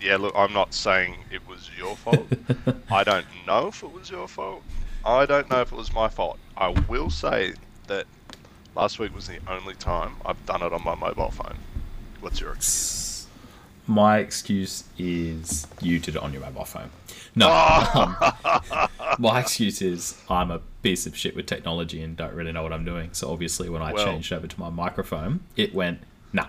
Yeah, look, I'm not saying it was your fault. I don't know if it was your fault. I don't know if it was my fault. I will say that last week was the only time I've done it on my mobile phone. What's your excuse? My excuse is you did it on your mobile phone. No. Um, my excuse is I'm a piece of shit with technology and don't really know what I'm doing. So obviously, when I Well- changed over to my microphone, it went, nah,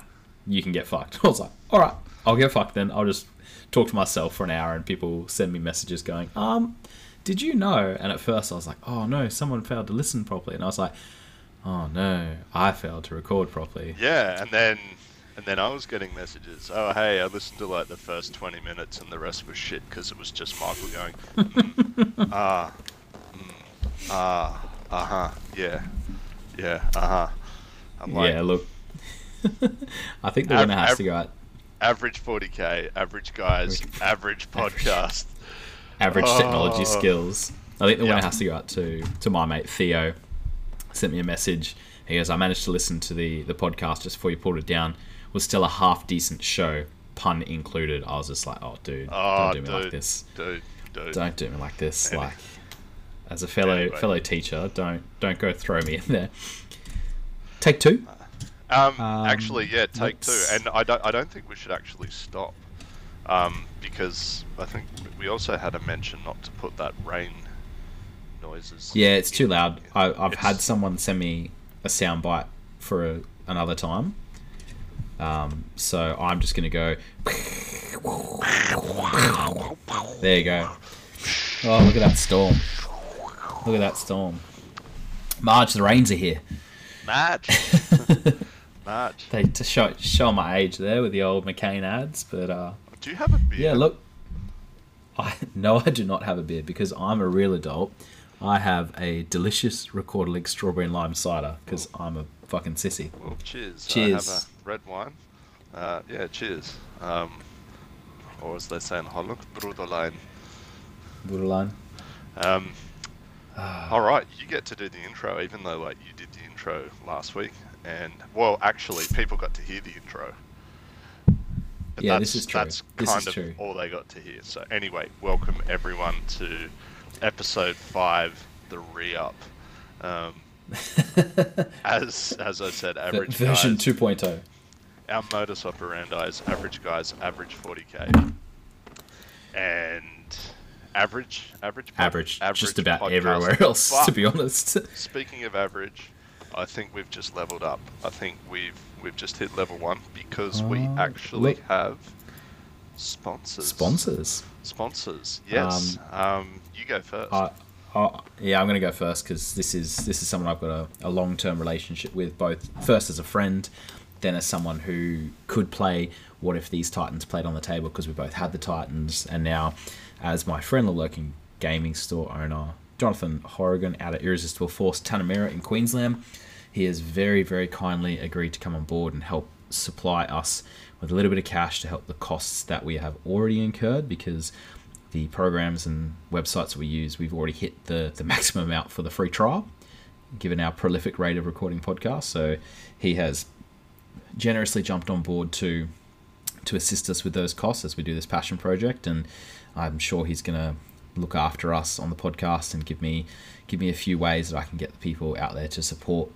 you can get fucked. I was like, all right, I'll get fucked then. I'll just talk to myself for an hour and people send me messages going, um, did you know? And at first I was like, oh no, someone failed to listen properly. And I was like, oh no, I failed to record properly. Yeah, and then and then I was getting messages. Oh, hey, I listened to like the first 20 minutes and the rest was shit because it was just Michael going, mm, ah, mm, ah, uh huh, yeah, yeah, uh huh. I'm like, yeah, look. I think the winner has to go out average 40k, average guys, average podcast. average technology Oh. skills. I think the winner Yeah. has to go out to to my mate Theo. Sent me a message. He goes, I managed to listen to the the podcast just before you pulled it down. Was still a half decent show, pun included. I was just like, oh dude, Oh, don't ah, do me like this. Dude, dude. Don't do me like this. Any- Like, as a fellow Anyway. fellow teacher, don't don't go throw me in there. Take two. Um, Um, actually, yeah, take two, let's- and I don't, I don't think we should actually stop, um, because I think we also had a mention not to put that rain noises. Yeah, it's too loud. I, I've had someone send me a sound bite for a, another time. Um, so I'm just gonna go. There you go. Oh, look at that storm! Look at that storm. Marge, the rains are here. March, March. They to show show my age there with the old McCain ads, but uh, Do you have a beer? yeah, look. I no, I do not have a beer because I'm a real adult. I have a delicious Rekorderlig strawberry and lime cider because I'm a fucking sissy. Well, cheers. Cheers. I have a red wine. Uh, yeah, cheers. Um, or as they say in Holland, Broederlijn. Borderline. Um, all right, you get to do the intro, even though like you did the intro last week, and well, actually, people got to hear the intro. But Yeah, this is true. That's This kind is of true. all they got to hear. So anyway, welcome everyone to episode five, the re-up. Um, as as I said, average version guys, 2.0. our modus operandi is average guys, average 40k, and average, average, pod- Average, just about everywhere else, to be honest. Speaking of average, I think we've just leveled up. I think we've we've just hit level one because we Oh, actually look. have sponsors. Sponsors. Sponsors. Yes. Um, you go first. I, yeah, I'm going to go first because this is this is someone I've got a, a long term relationship with, both first as a friend, then as someone who could play What If These Titans played on the table because we both had the Titans, and now as my friend, the Lurking Gaming Store owner, Jonathan Horrigan out at Irresistible Force Tanah Merah in Queensland. He has very, very kindly agreed to come on board and help supply us with a little bit of cash to help the costs that we have already incurred because the programs and websites we use, we've already hit the, the maximum amount for the free trial, given our prolific rate of recording podcasts. So he has generously jumped on board to to assist us with those costs as we do this passion project, and I'm sure he's going to look after us on the podcast and give me give me a few ways that I can get the people out there to support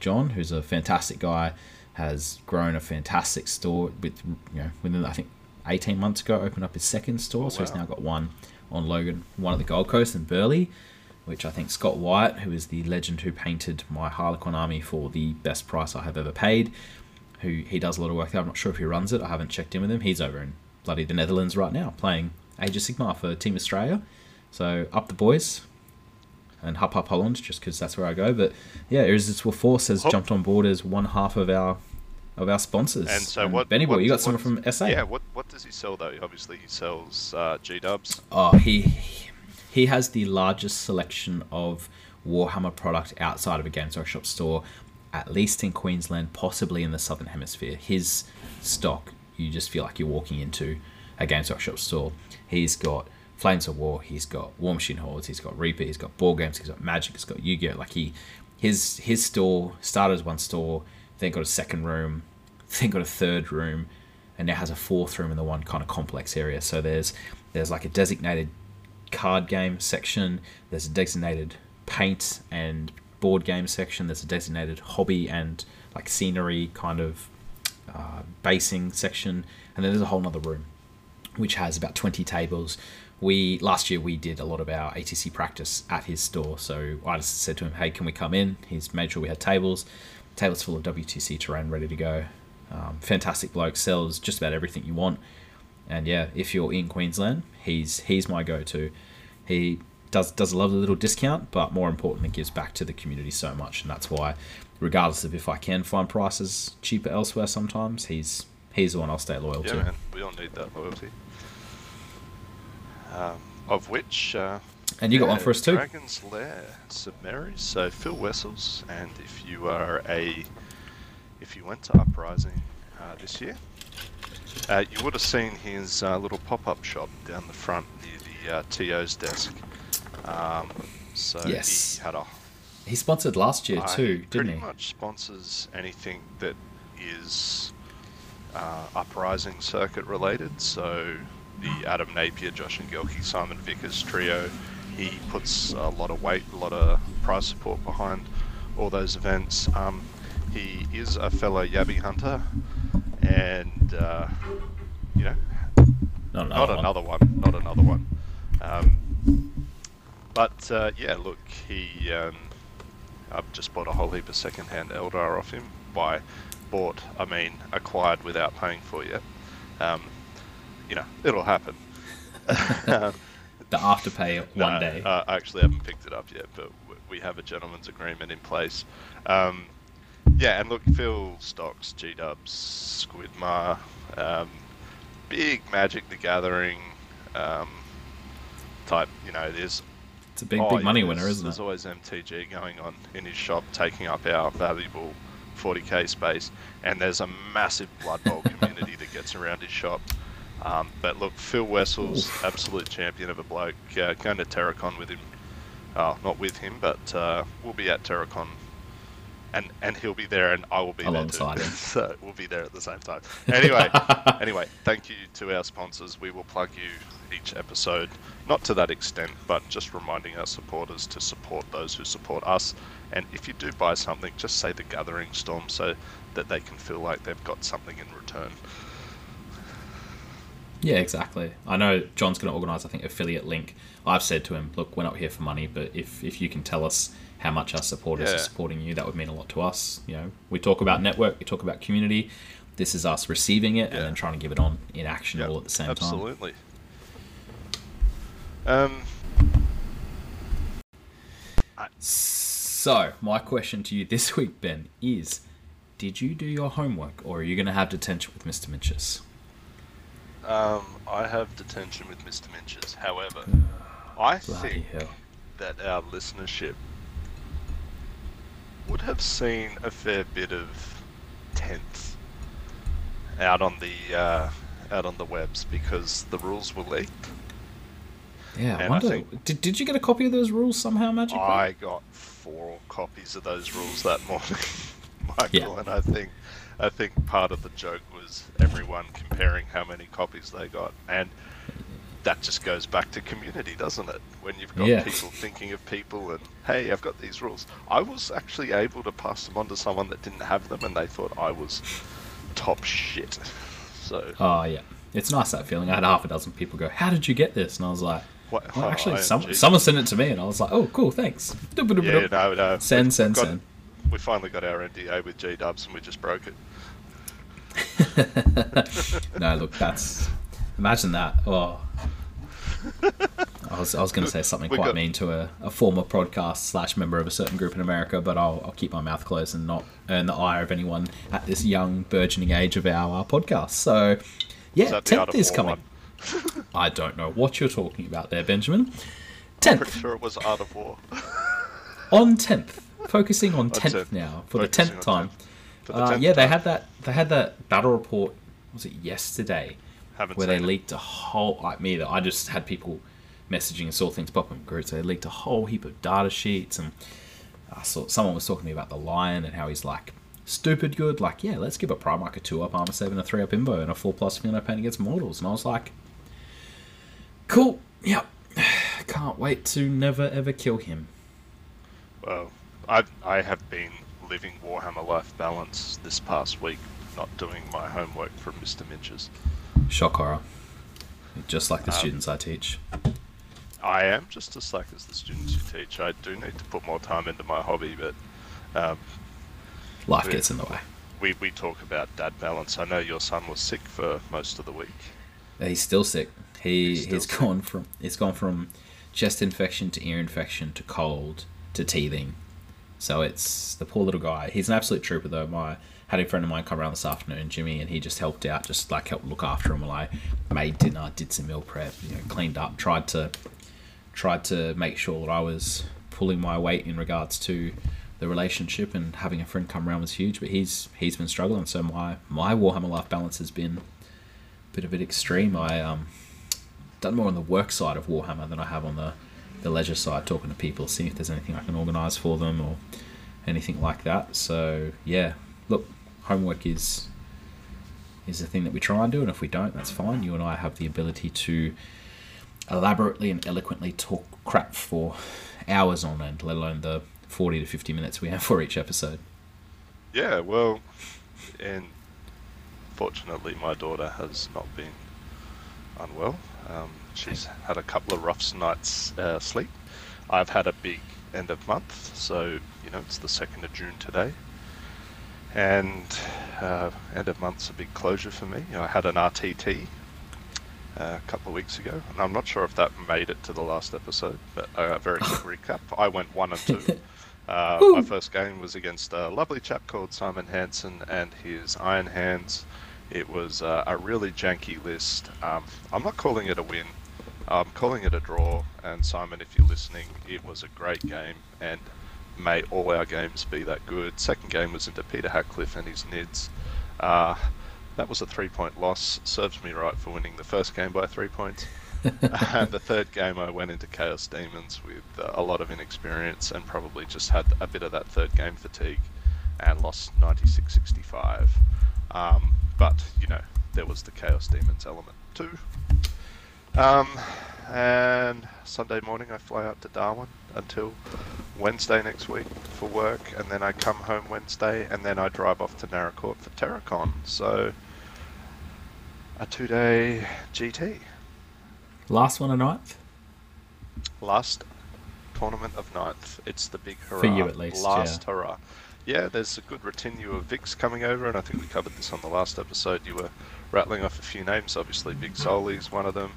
John, who's a fantastic guy, has grown a fantastic store with you know within I think 18 months ago opened up his second store, so oh, he's now got one on Logan, one at the Gold Coast in Burleigh, which I think Scott White, who is the legend who painted my Harlequin army for the best price I have ever paid, who he does a lot of work there. I'm not sure if he runs it. I haven't checked in with him. He's over in bloody the Netherlands right now playing Age of Sigmar for Team Australia. So up the boys and Hup Hup Holland, just because that's where I go. But yeah, Irresistible Force has Hup. jumped on board as one half of our of our sponsors. and so what? Benny Boy, you got someone from SA. Yeah. What what does he sell though? Obviously, he sells uh, G Dubs. Oh, he he has the largest selection of Warhammer product outside of a Games Workshop store, at least in Queensland, possibly in the Southern Hemisphere. His stock, you just feel like you're walking into a Games Workshop store. He's got Flames of War, he's got Warmachine Hordes, he's got Reaper, he's got board games, he's got Magic, he's got Yu-Gi-Oh! Like he, his his store started as one store, then got a second room, then got a third room, and now has a fourth room in the one kind of complex area. So there's there's like a designated card game section. There's a designated paint and board game section. There's a designated hobby and like scenery kind of uh, basing section, and then there's a whole other room which has about 20 tables. We last year we did a lot of our ATC practice at his store, so I just said to him, "Hey, can we come in?" He's made sure we had tables, tables full of WTC terrain ready to go. Um, fantastic bloke, sells just about everything you want, and yeah, if you're in Queensland, he's he's my go-to. He does does a lovely little discount, but more importantly, gives back to the community so much, and that's why, regardless of if I can find prices cheaper elsewhere, sometimes he's he's the one I'll stay loyal Yeah, to. man, we all need that loyalty. Um, of which. Uh, And you got one for us too. Dragon's Lair, St So Phil Wessels, and if you are a, if you went to Uprising uh, this year, uh, you would have seen his uh, little pop-up shop down the front near the uh, TO's desk. Um, so Yes. he had a He sponsored last year too, didn't pretty he? much sponsors anything that is uh, uprising circuit related. So the Adam Napier, Josh and Gelke, Simon Vickers trio. He puts a lot of weight, a lot of prize support behind all those events. Um, he is a fellow Yabby hunter, and uh, you know, Not not another one. another one. Not another one. Um, but uh, yeah, look, he. Um, I've just bought a whole heap of second-hand Eldar off him. By bought, I mean acquired without paying for yet. Um, you know, it'll happen. Um, The afterpay one no, day. Uh, I actually haven't picked it up yet, but we have a gentleman's agreement in place. Um, yeah, and look, Phil stocks G Dubs, Squidmar, um, big Magic the Gathering um, type. You know, there's it's a big, oh, big money there's- winner, isn't There's it? There's always MTG going on in his shop, taking up our valuable 40k space, and there's a massive Blood Bowl community that gets around his shop. Um, but look, Phil Wessels, absolute champion of a bloke, uh, going to Terracon with him. Oh, not with him, but uh, we'll be at Terracon. And, and he'll be there, and I will be Alongside there too. so we'll be there at the same time. Anyway, anyway, thank you to our sponsors. We will plug you each episode, not to that extent, but just reminding our supporters to support those who support us. And if you do buy something, just say the Gathering Storm so that they can feel like they've got something in return. Yeah, exactly. I know John's going to organise, I think, affiliate link. I've said to him, look, we're not here for money, but if, if you can tell us how much our supporters Yeah. are supporting you, that would mean a lot to us. You know, we talk about network, we talk about community. This is us receiving it Yeah. and then trying to give it on in action Yeah, all at the same time. Absolutely. Um, So, my question to you this week, Ben, is did you do your homework or are you going to have detention with Mr. Minchus? Um, I have detention with Mr. Minches. However, I Bloody think hell. that our listenership would have seen a fair bit of tenth out on the uh, out on the webs because the rules were leaked. Yeah, I And I wonder. think- did, did you get a copy of those rules somehow, magically? I got four copies of those rules that morning, Michael, Yeah. and I think I think part of the joke was everyone comparing how many copies they got, and that just goes back to community, doesn't it? When you've got Yeah. people thinking of people, and hey, I've got these rules. I was actually able to pass them on to someone that didn't have them, and they thought I was top shit. So Oh, yeah. It's nice that feeling. I had half a dozen people go, How did you get this? And I was like, what? well, oh, actually, OMG. some, someone sent it to me, and I was like, Oh, cool, thanks. Yeah, no, no. Send, we've send, got- send. We finally got our NDA with G Dubs, and we just broke it. no, look, that's. Imagine that. Oh. I was, I was going to say something We quite got- mean to a, a former podcast slash member of a certain group in America, but I'll, I'll keep my mouth closed and not earn the ire of anyone at this young, burgeoning age of our uh, podcast. So, yeah, Is that the 10th is coming. I don't know what you're talking about there, Benjamin. 10th. Pretty sure it was Art of War. on 10th focusing on 10th 10th. now for the 10th on time 10th. For the uh, 10th yeah they had that they had that battle report was it yesterday Haven't where they it. leaked a whole like me that i just had people messaging and saw things pop up in groups they leaked a whole heap of data sheets and i saw someone was talking to me about the lion and how he's like stupid good. Like, yeah, let's give a Primarch a 2 up, Armor 7, a 3 up Imbo, and a 4 plus Feel No Pain against Mortals. And I was like, cool, yep. Can't wait to never ever kill him. Well, I I have been living Warhammer Life Balance this past week, not doing my homework from Mr. Minches. Shock horror. Just like the Um, students I teach. I am just as slack as the students you teach. I do need to put more time into my hobby, but um, Life yeah. gets in the way. we, we talk about dad balance. I know your son was sick for most of the week. He's still sick. He He's he's sick. gone from it's gone from chest infection to ear infection to cold to teething. So it's the poor little guy. He's an absolute trooper though. My had a friend of mine come around this afternoon, Jimmy, and he just helped out, just like helped look after him while I made dinner, did some meal prep, you know, cleaned up, tried to tried to make sure that I was pulling my weight in regards to the relationship and having a friend come around was huge. But he's he's been struggling, so my my Warhammer life balance has been a bit of an extreme. I um done more on the work side of Warhammer than I have on the the leisure side, talking to people, seeing if there's anything I can organise for them or anything like that. So yeah, look, homework is is the thing that we try and do, and if we don't, that's fine. You and I have the ability to elaborately and eloquently talk crap for hours on end, let alone the forty to fifty minutes we have for each episode. Yeah, well, and fortunately, my daughter has not been unwell. Um, she's had a couple of rough nights uh, sleep. I've had a big end of month, so you know it's the second of June today, and uh, end of month's a big closure for me. I had an RTT uh, a couple of weeks ago, and I'm not sure if that made it to the last episode, but uh, a very quick recap. I went one and two. Uh, my first game was against a lovely chap called Simon Hansen and his Iron Hands. It was uh, a really janky list. Um, I'm not calling it a win. I'm calling it a draw. And Simon, if you're listening, it was a great game, and may all our games be that good. Second game was into Peter Hatcliffe and his Nids. Uh, that was a three-point loss. Serves me right for winning the first game by three points. and the third game, I went into Chaos Daemons with uh, a lot of inexperience and probably just had a bit of that third game fatigue and lost 96 65. Um, but, you know, there was the Chaos Daemons element too. Um, and Sunday morning, I fly out to Darwin until Wednesday next week for work, and then I come home Wednesday, and then I drive off to Naracoorte for Terracon. So, a two day GT. Last one a ninth. last tournament of ninth. It's the big hurrah. For you at least, Last hurrah. Yeah, there's a good retinue of Vics coming over, and I think we covered this on the last episode. You were rattling off a few names. Obviously, Big Soli's one of them.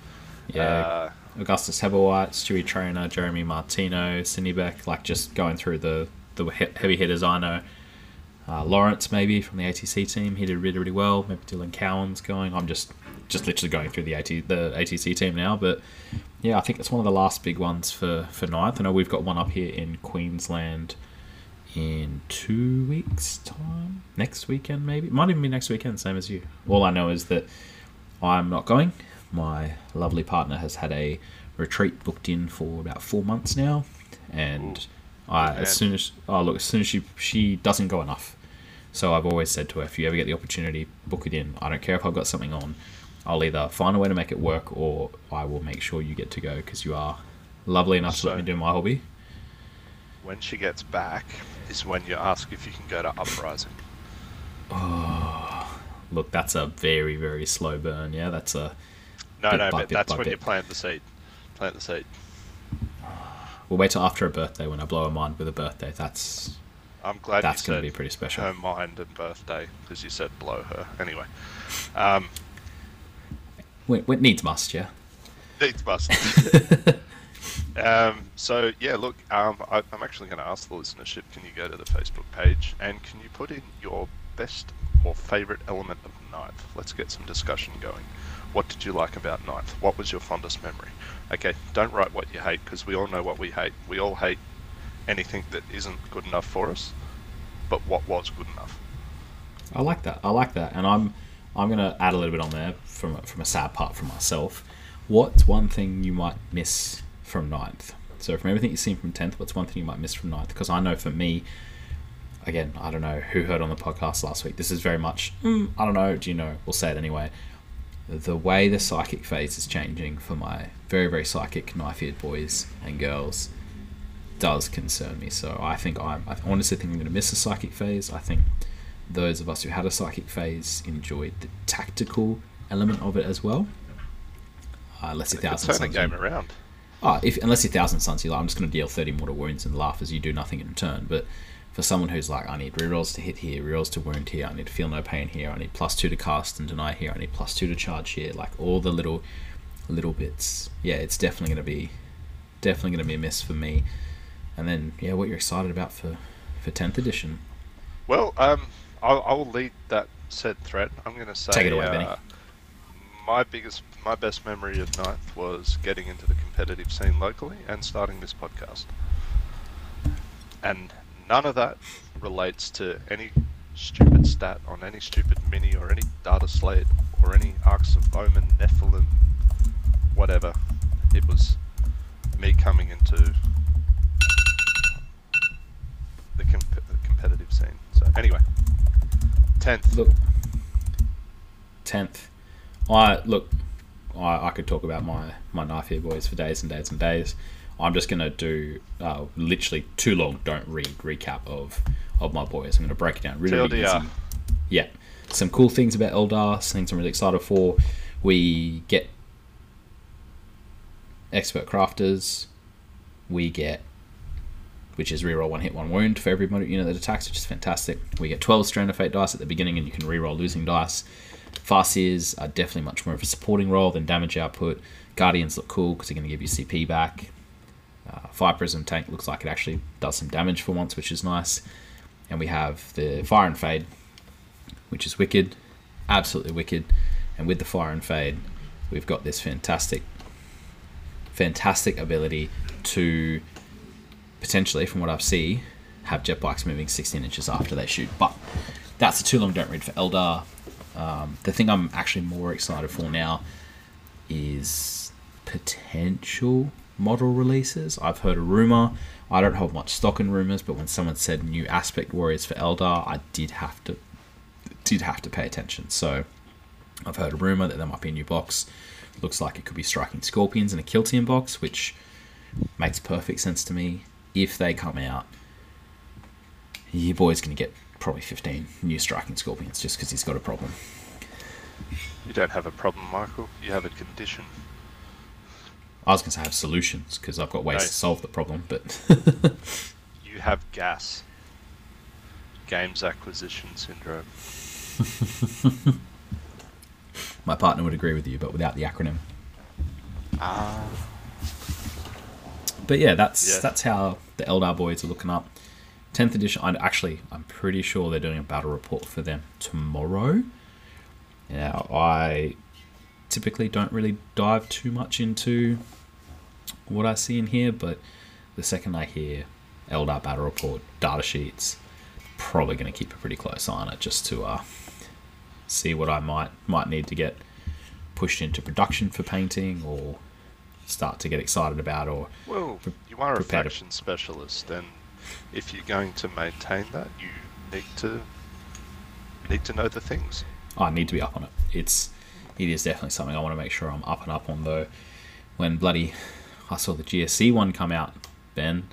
Yeah, Uh, Augustus Hebelwhite, Stewie Trainer, Jeremy Martino, Cindy Beck, like just going through the, the heavy hitters I know. Uh, Lawrence, maybe, from the ATC team, he did really, really well. Maybe Dylan Cowan's going. I'm just just literally going through the AT, the ATC team now. But yeah, I think it's one of the last big ones for, for ninth. I know we've got one up here in Queensland in two weeks' time. Next weekend, maybe. Might even be next weekend, same as you. All I know is that I'm not going. My lovely partner has had a retreat booked in for about four months now, and I, as soon as oh look, as soon as she she doesn't go enough. So I've always said to her, if you ever get the opportunity, book it in. I don't care if I've got something on. I'll either find a way to make it work, or I will make sure you get to go because you are lovely enough to let me do my hobby. when she gets back, is when you ask if you can go to Uprising. Look, that's a very very slow burn. Yeah, that's a No, no, but that's when you plant the seed. Plant the seed. We'll wait till after a birthday when I blow her mind with a birthday. That's I'm glad that's going to be pretty special. her mind and birthday because you said blow her. Anyway, um, when needs must, yeah. Needs must. Um, so yeah, look, um, I, I'm actually going to ask the listenership. Can you go to the Facebook page and can you put in your best or favourite element of Ninth? Let's get some discussion going. What did you like about Ninth? What was your fondest memory? Okay, don't write what you hate because we all know what we hate. We all hate anything that isn't good enough for us. But what was good enough? I like that. I like that, and I'm I'm going to add a little bit on there from from a sad part for myself. What's one thing you might miss from ninth? So from everything you've seen from tenth, what's one thing you might miss from ninth? Because I know for me, again, I don't know who heard on the podcast last week. This is very much, mm, I don't know, do you know? We'll say it anyway. The way the psychic phase is changing for my very, very psychic knife eared boys and girls does concern me. So I think I'm, I honestly think I'm going to miss the psychic phase. I think those of us who had a psychic phase enjoyed the tactical element of it as well. Uh, unless you thousand turn the game around. Oh, if unless you thousand suns, you're like, I'm just going to deal thirty mortal wounds and laugh as you do nothing in return. But for someone who's like, I need rerolls to hit here, rerolls to wound here, I need to feel no pain here, I need plus two to cast and deny here, I need plus two to charge here, like all the little little bits. Yeah, it's definitely going to be definitely going to be a miss for me. And then yeah, what you're excited about for for tenth edition? Well, um, I'll, I'll lead that said thread. I'm going to say Take it away, uh, Benny. my biggest, my best memory of ninth was getting into the competitive scene locally and starting this podcast. And none of that relates to any stupid stat on any stupid mini or any data slate or any Arks of Omen, Nephilim, whatever. It was me coming into the, comp- the competitive scene. So anyway, tenth. Look, tenth. I look. I, I could talk about my my knife here boys for days and days and days. I'm just gonna do uh, literally too long. Don't read recap of of my boys. I'm gonna break it down really, easy. Yeah, some cool things about Eldar. Things I'm really excited for. We get expert crafters. We get which is reroll one hit, one wound for every unit that attacks, which is fantastic. We get 12 Strand of Fate dice at the beginning, and you can reroll losing dice. Farseers are definitely much more of a supporting role than damage output. Guardians look cool because they're going to give you CP back. Uh, Fire Prism tank looks like it actually does some damage for once, which is nice. And we have the Fire and Fade, which is wicked, absolutely wicked. And with the Fire and Fade, we've got this fantastic, fantastic ability to potentially, from what I've seen, have jet bikes moving 16 inches after they shoot. But that's a too long don't read for Eldar. Um, the thing I'm actually more excited for now is potential model releases. I've heard a rumor. I don't hold much stock in rumors, but when someone said new aspect warriors for Eldar, I did have to did have to pay attention. So I've heard a rumor that there might be a new box. Looks like it could be striking scorpions in a Kill Team box, which makes perfect sense to me if they come out, your boy's going to get probably 15 new striking scorpions just because he's got a problem. You don't have a problem, Michael. You have a condition. I was going to say I have solutions because I've got ways no. to solve the problem, but. you have gas. Games acquisition syndrome. My partner would agree with you, but without the acronym. Ah. But yeah, that's yeah. that's how the Eldar boys are looking up. 10th edition, I actually, I'm pretty sure they're doing a battle report for them tomorrow. Now, I typically don't really dive too much into what I see in here, but the second I hear Eldar battle report data sheets, probably going to keep a pretty close eye on it just to uh, see what I might might need to get pushed into production for painting or start to get excited about or well you are a faction to... specialist and if you're going to maintain that you need to need to know the things. I need to be up on it. It's it is definitely something i want to make sure i'm up and up on though. When bloody i saw the gsc one come out ben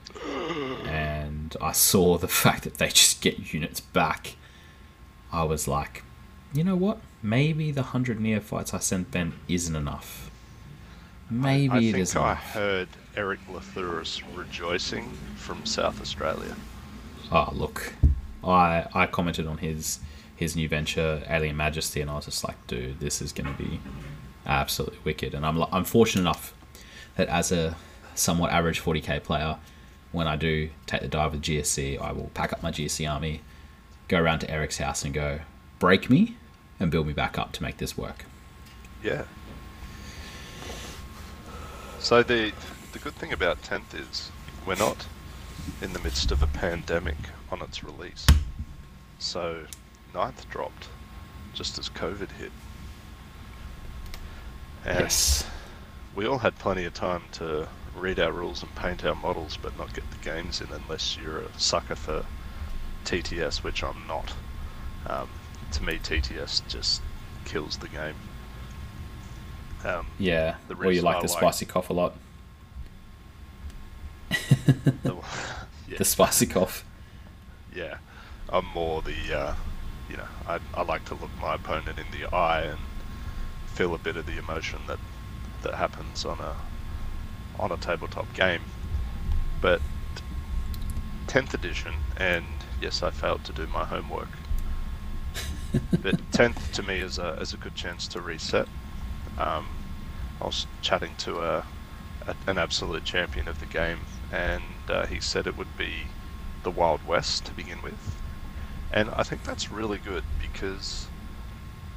and i saw the fact that they just get units back i was like you know what? Maybe the 100 neophytes i sent ben isn't enough. Maybe I, I it is. I heard Eric Lathuris rejoicing from South Australia. Oh look, I I commented on his his new venture, Alien Majesty, and I was just like, dude, this is going to be absolutely wicked. And I'm I'm fortunate enough that as a somewhat average 40k player, when I do take the dive with GSC, I will pack up my GSC army, go around to Eric's house, and go break me and build me back up to make this work. Yeah, so the the good thing about 10th is we're not in the midst of a pandemic on its release. So 9th dropped just as COVID hit. And yes. we all had plenty of time to read our rules and paint our models but not get the games in unless you're a sucker for TTS, which I'm not. Um, to me, TTS just kills the game. Um, Yeah. Or you like the like- spicy cough a lot. the, yeah, The spicy cough. yeah, I'm more the, uh, you know, I, I like to look my opponent in the eye and feel a bit of the emotion that that happens on a on a tabletop game. But 10th edition, and yes, I failed to do my homework. but 10th to me is a, is a good chance to reset. Um, I was chatting to a, a, an absolute champion of the game, and uh, he said it would be the Wild West to begin with. And I think that's really good because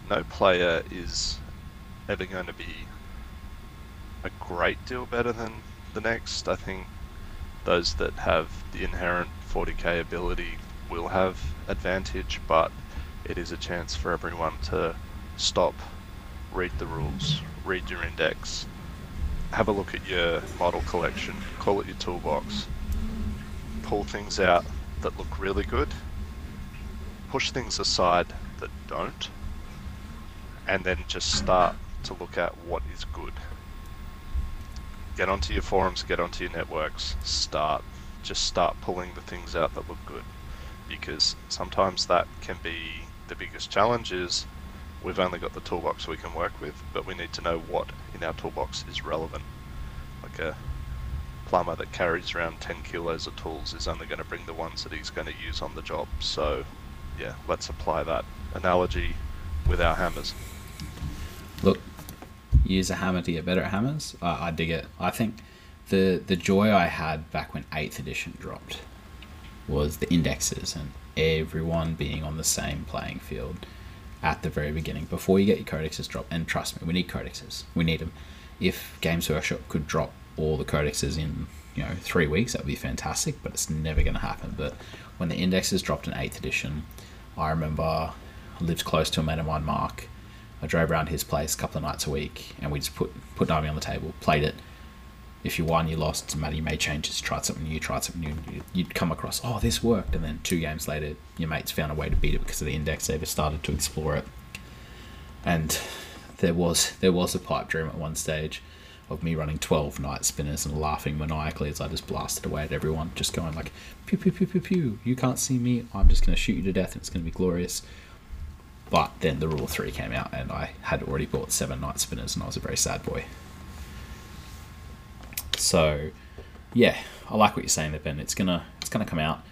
no player is ever going to be a great deal better than the next. I think those that have the inherent 40k ability will have advantage, but it is a chance for everyone to stop, read the rules, read your index, have a look at your model collection, call it your toolbox, pull things out that look really good, push things aside that don't, and then just start to look at what is good. Get onto your forums, get onto your networks, start. Just start pulling the things out that look good. Because sometimes that can be the biggest challenge is we've only got the toolbox we can work with, but we need to know what in our toolbox is relevant. Like a plumber that carries around 10 kilos of tools is only going to bring the ones that he's going to use on the job. So, yeah, let's apply that analogy with our hammers. Look, use a hammer to get better at hammers. I, I dig it. I think the the joy I had back when Eighth Edition dropped was the indexes and everyone being on the same playing field at the very beginning before you get your codexes dropped. And trust me, we need codexes. We need them. If Games Workshop could drop all the codexes in you know three weeks, that would be fantastic. But it's never going to happen. But when the indexes dropped in Eighth Edition, I remember I lived close to a mate of mine, Mark. I drove around his place a couple of nights a week, and we just put put Army on the table, played it. If you won, you lost. You made changes, tried something new, tried something new. You- You'd come across, oh, this worked, and then two games later, your mates found a way to beat it because of the index. They started to explore it, and there was there was a pipe dream at one stage of me running 12 night spinners and laughing maniacally as I just blasted away at everyone, just going like, pew, pew, pew, pew, pew, you can't see me, I'm just going to shoot you to death and it's going to be glorious. But then the Rule 3 came out and I had already bought seven night spinners and I was a very sad boy. So, yeah, I like what you're saying there, Ben. It's gonna it's gonna come out.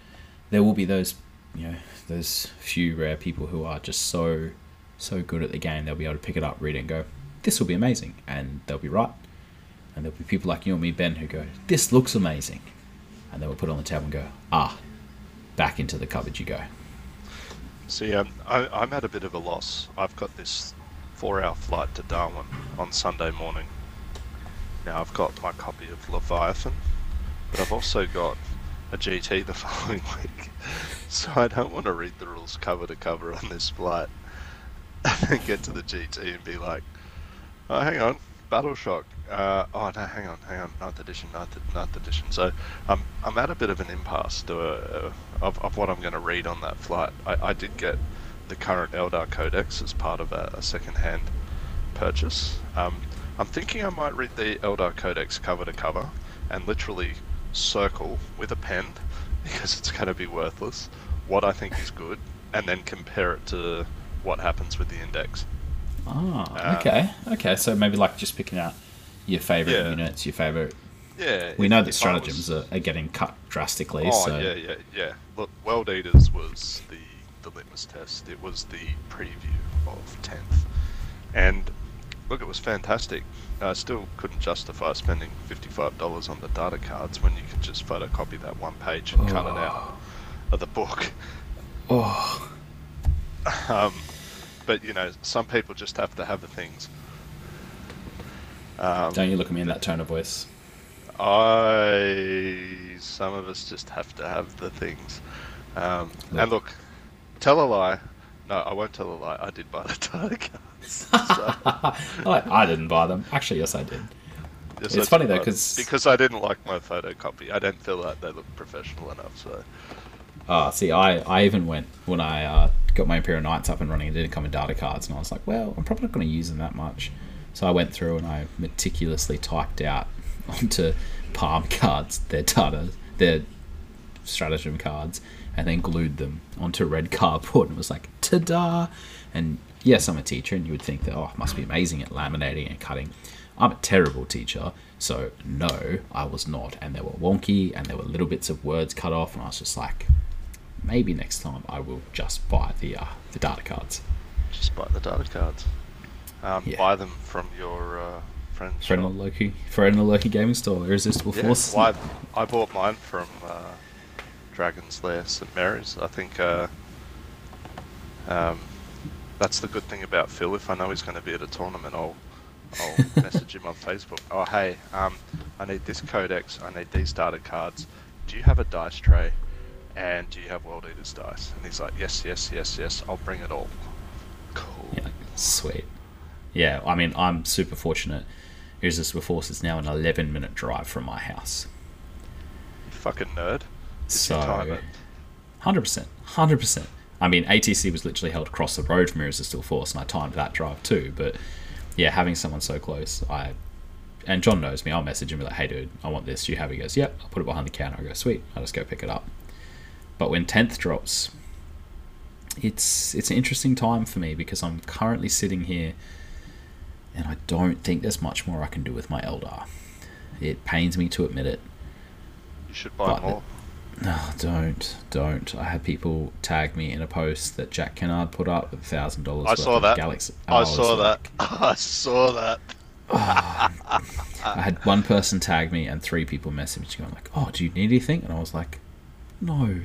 There will be those, you know, those few rare people who are just so so good at the game. They'll be able to pick it up, read it, and go, "This will be amazing," and they'll be right. And there'll be people like you and me, Ben, who go, "This looks amazing," and they will put it on the table and go, "Ah, back into the cupboard you go." See, um, I, I'm at a bit of a loss. I've got this four-hour flight to Darwin on Sunday morning. Now I've got my copy of Leviathan, but I've also got a GT the following week, so I don't want to read the rules cover to cover on this flight, and then get to the GT and be like, "Oh, hang on, Battle Shock. Uh, oh no, hang on, hang on, ninth edition, ninth, ninth edition." So I'm I'm at a bit of an impasse to, uh, of of what I'm going to read on that flight. I, I did get the current Eldar Codex as part of a, a second-hand purchase. Um, I'm thinking I might read the Eldar Codex cover to cover and literally circle with a pen because it's going to be worthless what I think is good and then compare it to what happens with the index. Ah, Uh, okay, okay. So maybe like just picking out your favorite Yeah. units, your favorite. Yeah. We if- know that stratagems was- are, are getting cut drastically. Oh so yeah, yeah, yeah. Look, World Eaters was the the litmus test. It was the preview of tenth, and look, it was fantastic. I still couldn't justify spending fifty five dollars on the data cards when you could just photocopy that one page and cut it out of the book. Oh, Um, but you know, some people just have to have the things. Um, don't you look at me in that tone of voice? I some of us just have to have the things. Um, Look. And look, tell a lie. No, I won't tell a lie. I did buy the data cards. So, I, I didn't buy them. Actually, yes, I did. yes, It's I funny though, buy them. 'cause- because I didn't like my photocopy. I didn't feel like they looked professional enough. So Oh, see, I, I even went when I uh, got my Imperial Knights up and running. It didn't come in data cards, and I was like, well, I'm probably not going to use them that much. So I went through and I meticulously typed out onto palm cards their data, their stratagem cards, and then glued them onto red cardboard and it was like, ta-da! And yes, I'm a teacher, and you would think that oh, I must be amazing at laminating and cutting. I'm a terrible teacher, so no, I was not. And they were wonky, and there were little bits of words cut off, and I was just like, maybe next time I will just buy the uh, the data cards. Just buy the data cards. Um, Yeah. Buy them from your uh, friend's Friend shop. Loki, friend Loki gaming store, Irresistible Yeah, Force. well, I, I bought mine from uh, Dragon's Lair, St Mary's. I think uh, um, that's the good thing about Phil. If I know he's going to be at a tournament, I'll I'll message him on Facebook. Oh hey, um, I need this codex. I need these data cards. Do you have a dice tray? And do you have World Eaters dice? And he's like, yes, yes, yes, yes. I'll bring it all. Cool. Yeah, sweet. Yeah, I mean, I'm super fortunate. Here's Irresistible Force is now an 11 minute drive from my house. You fucking nerd. So, hundred percent, hundred percent. I mean, ATC was literally held across the road from Irresistible Force, and I timed that drive too. But yeah, having someone so close, I and John knows me. I'll message him and be like, "Hey, dude, I want this. Do you have?" it?" He goes, "Yep." I'll put it behind the counter. I go, "Sweet." I just go pick it up. But when tenth drops, it's it's an interesting time for me because I'm currently sitting here, and I don't think there's much more I can do with my Eldar. It pains me to admit it. You should buy more. No, don't, don't. I had people tag me in a post that Jack Kennard put up with thousand dollars. I saw that. Galaxy. I was saw like- that. I saw that. I had one person tag me and three people message me going like, "Oh, do you need anything?" And I was like, "No,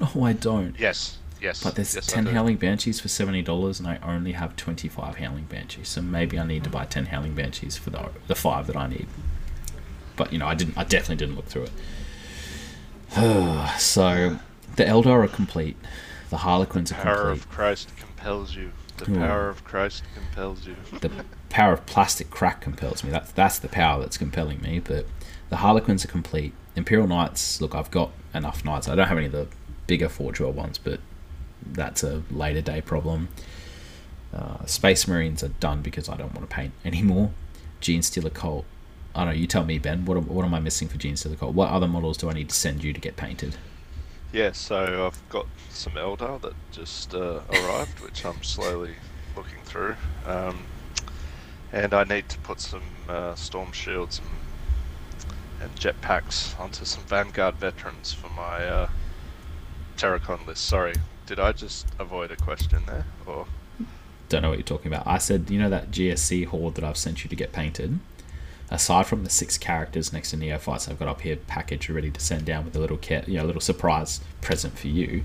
no, I don't." Yes, yes. But there's yes, ten howling banshees for seventy dollars, and I only have twenty five howling banshees. So maybe I need to buy ten howling banshees for the the five that I need. But you know, I didn't. I definitely didn't look through it. so the Eldar are complete. The Harlequins are complete. The Power of Christ compels you. The Hmm. power of Christ compels you. the power of plastic crack compels me. That's that's the power that's compelling me. But the Harlequins are complete. Imperial Knights. Look, I've got enough knights. I don't have any of the bigger Forge World ones, but that's a later day problem. Uh, Space Marines are done because I don't want to paint anymore. Genestealer Cult. I don't know. You tell me, Ben. What am- what am I missing for Genestealer Cult? What other models do I need to send you to get painted? Yeah, so I've got some Eldar that just uh, arrived, which I'm slowly looking through. Um, and I need to put some uh, Storm Shields and, and jetpacks onto some Vanguard veterans for my uh, Terracon list. Sorry, did I just avoid a question there? Or don't know what you're talking about. I said, you know that GSC horde that I've sent you to get painted. Aside from the six characters next to Neophytes I've got up here packaged ready to send down with a little ca- you know, little surprise present for you.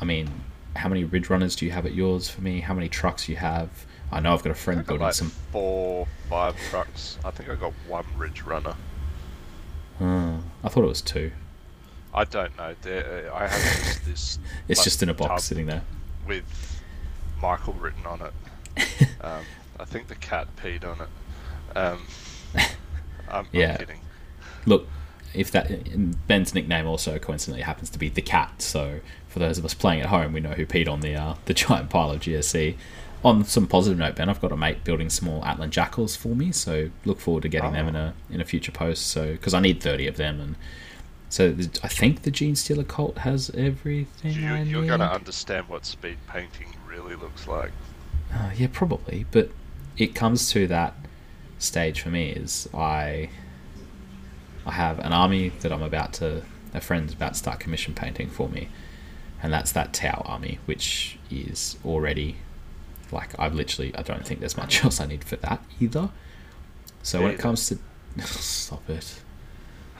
I mean, how many Ridgerunners do you have at yours for me? How many trucks you have? I know I've got a friend building like some. four, five trucks. I think I got one Ridgerunner. Uh, I thought it was two. I don't know. There, I have just this. It's like, just in a box sitting there. with Michael written on it. um, I think the cat peed on it. Um, I'm, Yeah. I'm kidding. Look, if that Ben's nickname also coincidentally happens to be the cat, so for those of us playing at home, we know who peed on the uh, the giant pile of GSC. On some positive note, Ben, I've got a mate building small Atalan jackals for me, so look forward to getting them in a in a future post. So because I need thirty of them, and so I think the Genestealer cult has everything. You, I you're going to understand what speed painting really looks like. Uh, yeah, probably. But it comes to that stage for me is I I have an army that I'm about to a friend's about to start commission painting for me. And that's that Tau army, which is already like I've literally I don't think there's much else I need for that either. So when it comes to stop it.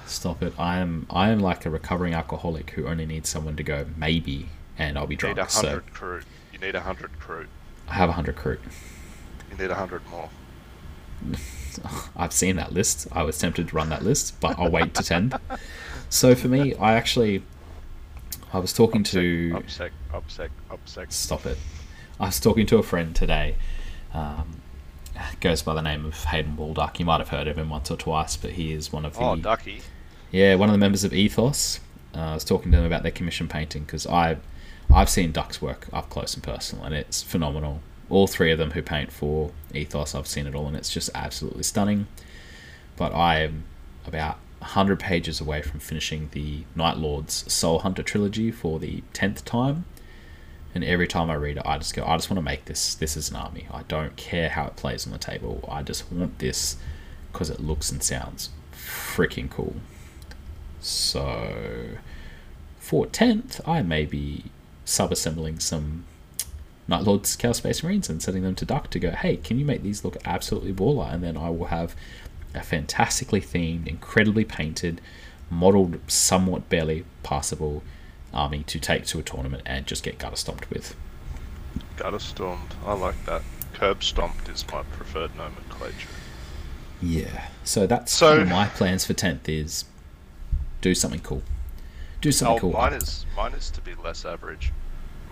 Stop it. I am I am like a recovering alcoholic who only needs someone to go maybe and I'll be You drunk. need a So hundred crew. You need a hundred crew. I have a hundred crew. You need a hundred more. I've seen that list. I was tempted to run that list, but I'll wait to 10. So for me, I actually, I was talking to. Upsec, upsec, upsec. Stop it. I was talking to a friend today. Um, goes by the name of Hayden Walduck. You might have heard of him once or twice, but he is one of the Oh, Ducky. yeah one of the members of Ethos. Uh, I was talking to them about their commission painting because I, I've seen Duck's work up close and personal, and it's phenomenal. All three of them who paint for Ethos, I've seen it all, and it's just absolutely stunning. But I am about 100 pages away from finishing the Night Lord's Soul Hunter trilogy for the 10th time. And every time I read it, I just go, I just want to make this. This is an army. I don't care how it plays on the table. I just want this because it looks and sounds freaking cool. So, for 10th, I may be sub-assembling some Night Lords Chaos Space Marines and sending them to Duck to go, hey, can you make these look absolutely baller? And then I will have a fantastically themed, incredibly painted, modeled, somewhat barely passable army to take to a tournament and just get gutter stomped with. Gutter stomped. I like that. Curb stomped is my preferred nomenclature. Yeah. So that's So- my plans for tenth is do something cool. Do something Oh, cool. mine is mine is to be less average.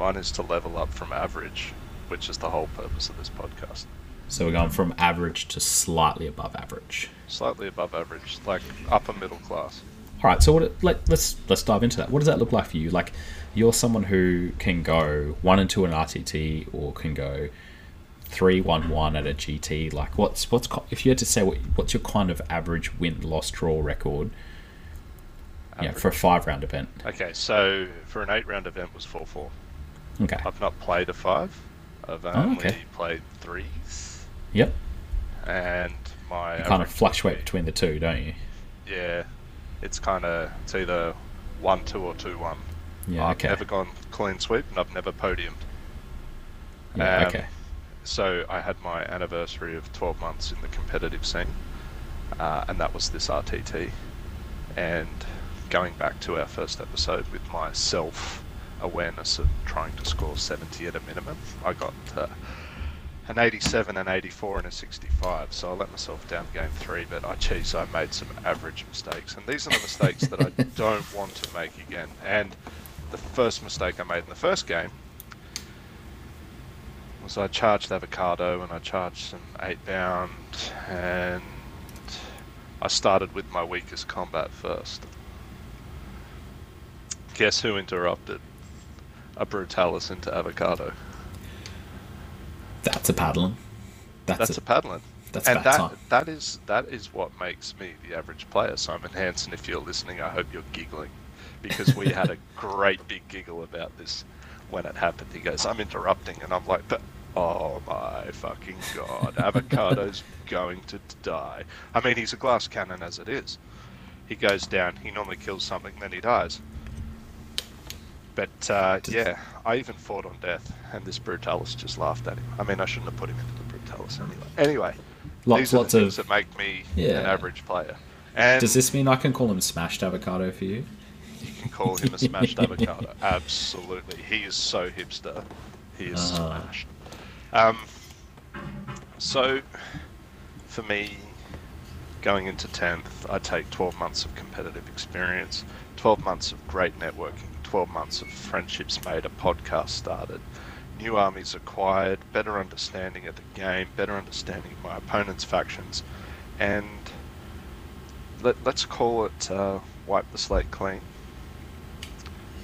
Mine is to level up from average, which is the whole purpose of this podcast. So we're going from average to slightly above average. Slightly above average, like upper middle class. All right. So what? Let, let's let's dive into that. What does that look like for you? Like, you're someone who can go one and two in RTT, or can go three one one at a GT. Like, what's what's if you had to say what what's your kind of average win loss draw record? Yeah, for a five round event. Okay, so for an eight round event was four four. Okay. I've not played a five. I've Oh, only okay. played threes, Yep. and my You kind of fluctuate be- between the two, don't you? Yeah, it's kind of it's either one two or two one. Yeah. I've okay. never gone clean sweep, and I've never podiumed. yeah. um, okay. So I had my anniversary of 12 months in the competitive scene, uh, and that was this RTT. And going back to our first episode with my self awareness of trying to score 70 at a minimum, I got uh, an 87, an 84, and a 65. So I let myself down game three, but I geez, I made some average mistakes, and these are the mistakes that I don't want to make again. And the first mistake I made in the first game was I charged avocado and I charged some Eightbound and I started with my weakest combat first. Guess who interrupted? A brutalis into avocado. That's a paddling. That's, That's a, a paddling. that's and that time. that is that is what makes me the average player. Simon Hansen, if you're listening, I hope you're giggling because we had a great big giggle about this when it happened. He goes, "I'm interrupting," and I'm like, "But oh my fucking god, avocado's going to die." I mean, he's a glass cannon as it is. He goes down. He normally kills something, then he dies. But uh, yeah, I even fought on death, and this brutalis just laughed at him. I mean, I shouldn't have put him into the brutalis anyway. Anyway, Lots, these are lots the things of. that make me Yeah. an average player. And Does this mean I can call him smashed avocado for you? you can call him a smashed avocado. Absolutely, he is so hipster. He is Uh-huh. smashed. Um, so, for me, going into tenth, I take twelve months of competitive experience, twelve months of great networking, twelve months of friendships made, a podcast started, new armies acquired, better understanding of the game, better understanding of my opponent's factions, and let, let's call it uh, wipe the slate clean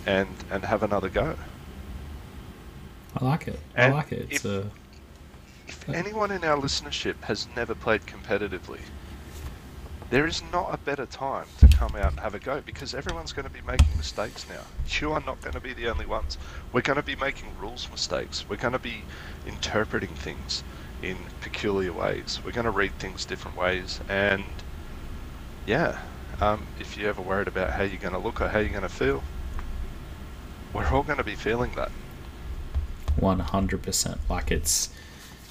and and have another go. I like it. I like it. It's if- a, If anyone in our listenership has never played competitively, there is not a better time to come out and have a go because everyone's going to be making mistakes now. You are not going to be the only ones. We're going to be making rules mistakes. We're going to be interpreting things in peculiar ways. We're going to read things different ways. And yeah, um, if you're ever worried about how you're going to look or how you're going to feel, we're all going to be feeling that. One hundred percent. Like it's,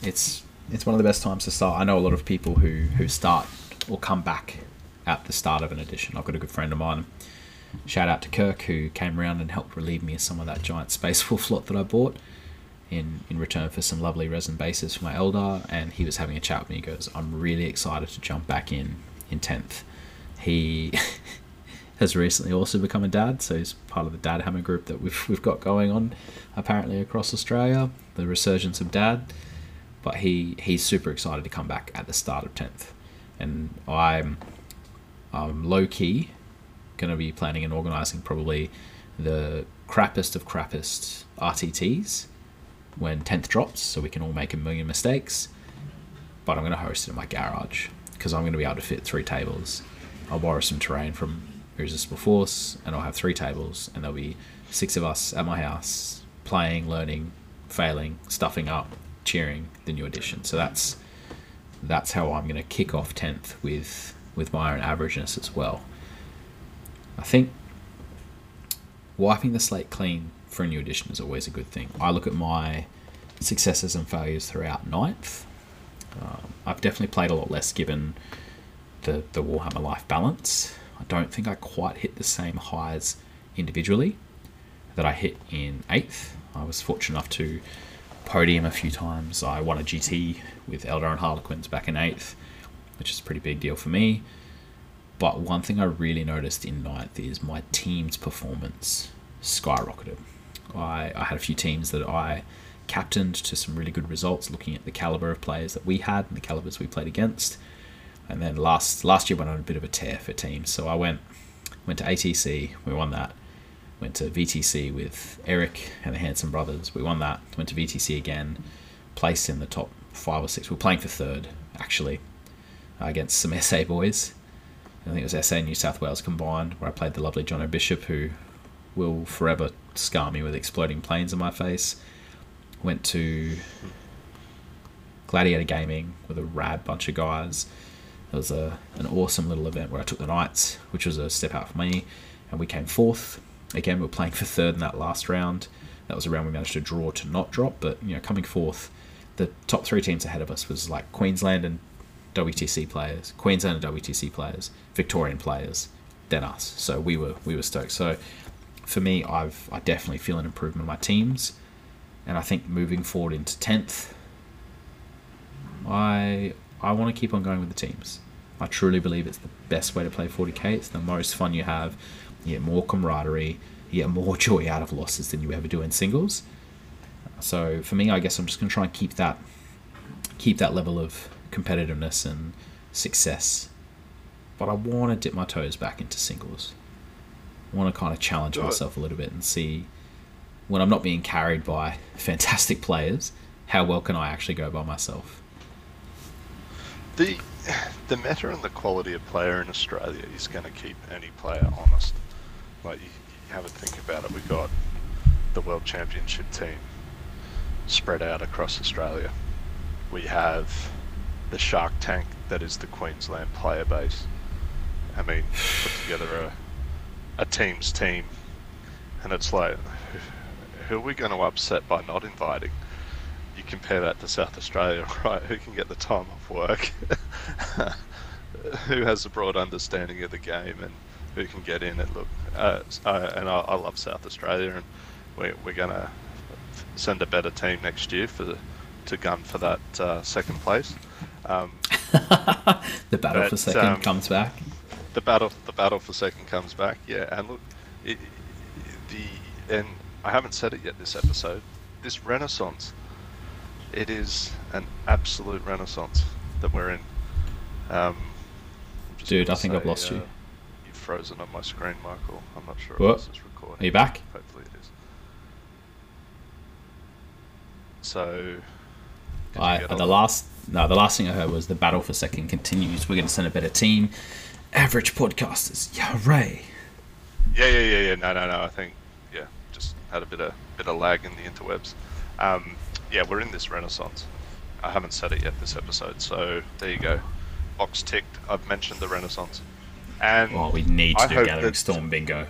it's it's one of the best times to start. I know a lot of people who who start or come back at the start of an edition. I've got a good friend of mine. Shout out to Kirk who came around and helped relieve me of some of that giant Space Wolf lot that I bought in in return for some lovely resin bases for my Eldar. And he was having a chat with me. He goes, "I'm really excited to jump back in in tenth." He has recently also become a dad, so he's part of the Dad Hammer group that we've we've got going on apparently across Australia, the resurgence of Dad. But he he's super excited to come back at the start of tenth, and I'm I'm low key going to be planning and organising probably the crappest of crappest RTTs when 10th drops, so we can all make a million mistakes. But I'm going to host it in my garage because I'm going to be able to fit three tables. I'll borrow some terrain from Irresistible Force, and I'll have three tables, and there'll be six of us at my house playing, learning, failing, stuffing up, cheering the new edition. So that's that's how I'm going to kick off 10th with with my own averageness as well. I think wiping the slate clean for a new edition is always a good thing. I look at my successes and failures throughout ninth. Um, I've definitely played a lot less given the, the Warhammer life balance. I don't think I quite hit the same highs individually that I hit in eighth. I was fortunate enough to podium a few times. I won a GT with Eldar and Harlequins back in eighth, which is a pretty big deal for me. But one thing I really noticed in ninth is my team's performance skyrocketed. I, I had a few teams that I captained to some really good results, looking at the caliber of players that we had and the calibers we played against. And then last last year went on a bit of a tear for teams, so I went went to ATC, we won that. Went to VTC with Eric and the Hanson brothers, we won that. Went to VTC again, placed in the top five or six. We are playing for third actually uh, against some SA boys. I think it was SA New South Wales combined, where I played the lovely John O'Bishop, who will forever scar me with exploding planes in my face. Went to Gladiator Gaming with a rad bunch of guys. It was a, an awesome little event where I took the Knights, which was a step out for me, and we came fourth. Again, we were playing for third in that last round. That was a round we managed to draw to not drop, but you know, coming fourth, the top three teams ahead of us was like Queensland and WTC players, Queensland and WTC players, Victorian players, then us. So we were we were stoked. So for me, I've I definitely feel an improvement in my teams, and I think moving forward into tenth, I I want to keep on going with the teams. I truly believe it's the best way to play 40k. It's the most fun you have. You get more camaraderie. You get more joy out of losses than you ever do in singles. So for me, I guess I'm just going to try and keep that keep that level of competitiveness and success. But I want to dip my toes back into singles. I want to kind of challenge myself a little bit and see when I'm not being carried by fantastic players, how well can I actually go by myself? The the meta and the quality of player in Australia is going to keep any player honest. Like you, you have a think about it, we got the World Championship team spread out across Australia. We have the Shark Tank that is the Queensland player base. I mean, put together a, a team's team, and it's like, who are we going to upset by not inviting? You compare that to South Australia, right? Who can get the time off work? who has a broad understanding of the game and who can get in and look? Uh, uh, and I, I, love South Australia, and we, we're going to send a better team next year for to gun for that uh, second place. Um, the battle but, for second um, comes back. The battle, the battle for second comes back. Yeah, and look, it, the and I haven't said it yet this episode. This renaissance, it is an absolute renaissance that we're in. Um, Dude, I think say, I've lost uh, you. You've frozen on my screen, Michael. I'm not sure what? if this is recording. Are you back? Hopefully it is. So. I, the last no, the last thing I heard was the battle for second continues. We're going to send a better team. Average podcasters, yeah, Ray. Yeah, yeah, yeah, yeah. No, no, no. I think yeah, just had a bit of bit of lag in the interwebs. Um, yeah, we're in this renaissance. I haven't said it yet this episode, so there you go. Box ticked. I've mentioned the renaissance, and well, we need to I do Gathering Storm bingo.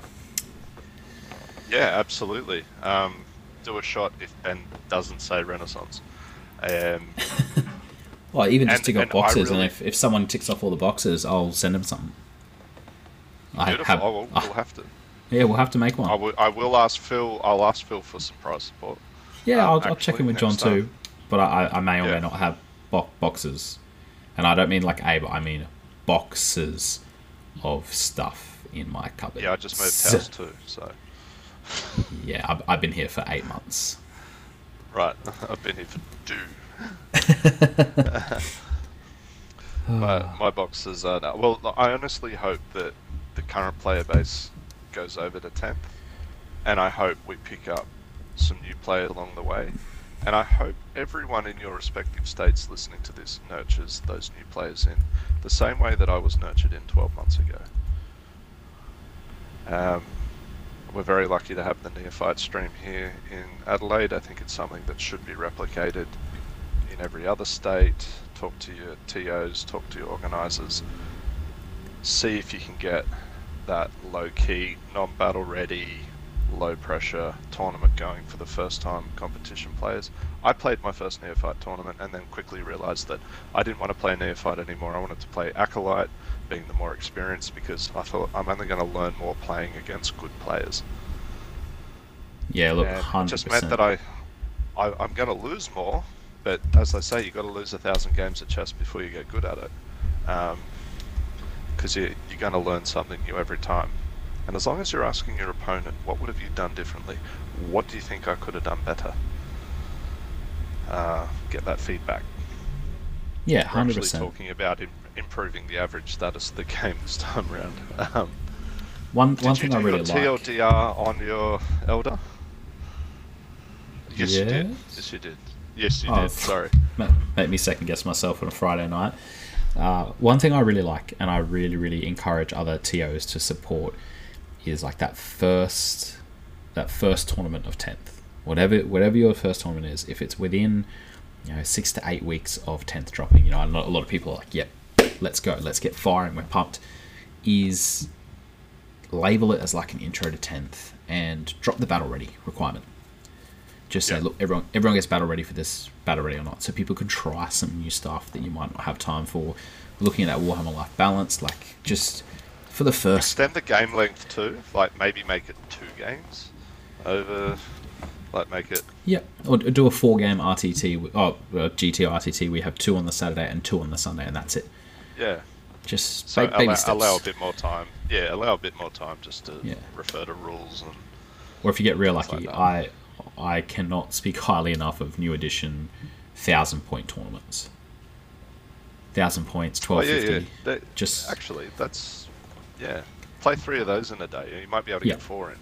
Yeah, absolutely. Um, do a shot if Ben doesn't say renaissance. Um, well, even just and, tick off boxes, really, and if, if someone ticks off all the boxes, I'll send them something. I have, I will, we'll have to. Yeah, we'll have to make one. I will, I will ask Phil. I'll ask Phil for surprise support. Yeah, um, I'll, I'll, check in with John too, but I, I may or yeah. may not have bo- boxes, and I don't mean like a, but I mean boxes of stuff in my cupboard. Yeah, I just moved house too, so. Yeah, I've, I've been here for eight months. Right, I've been here for two. my, my boxes are now. Well, I honestly hope that the current player base goes over to 10th. And I hope we pick up some new players along the way. And I hope everyone in your respective states listening to this nurtures those new players in the same way that I was nurtured in 12 months ago. Um, we're very lucky to have the Neophyte stream here in Adelaide. I think it's something that should be replicated in every other state. Talk to your TOs, talk to your organisers, see if you can get that low key, non battle ready, low pressure tournament going for the first time competition players. I played my first Neophyte tournament and then quickly realised that I didn't want to play Neophyte anymore. I wanted to play Acolyte, being the more experienced, because I thought I'm only going to learn more playing against good players. Yeah, look, And it just meant that I, I I'm going to lose more, but as I say, you've got to lose a thousand games of chess before you get good at it, because you, you're going to learn something new every time. And as long as you're asking your opponent, what would have you done differently? What do you think I could have done better? Uh, get that feedback. Yeah, hundred actually percent. talking about improving the average status of the game this time around. Um, One did one you thing do I really your like. TLDR on your Eldar? Yes, you did. Yes. Yes, you did. Yes, you Oh, did. Sorry. make me second guess myself on a Friday night. Uh, one thing I really like, and I really, really encourage other TOs to support, is like that first, that first tournament of tenth. Whatever, whatever your first tournament is, if it's within, you know, six to eight weeks of tenth dropping, you know, a lot, a lot of people are like, "Yep, let's go, let's get firing, we're pumped." Is label it as like an intro to tenth and drop the battle ready requirement just say, Yeah. look, everyone, everyone gets battle ready for this, battle ready or not, so people can try some new stuff that you might not have time for. Looking at that Warhammer Life Balance, like just for the first, Extend the game length too. Like maybe make it two games over. Like make it. yeah, or do a four-game RTT, wi- oh, uh, GT RTT. We have two on the Saturday and two on the Sunday, and that's it. Yeah. Just So baby allow, steps. allow a bit more time. Yeah, allow a bit more time just to Yeah. refer to rules and. Or if you get real Things like lucky. I I cannot speak highly enough of new edition thousand point tournaments. Thousand points, Oh twelve yeah, fifty. yeah. That- Just actually, that's yeah. Play three of those in a day. You might be able to Yeah. get four in.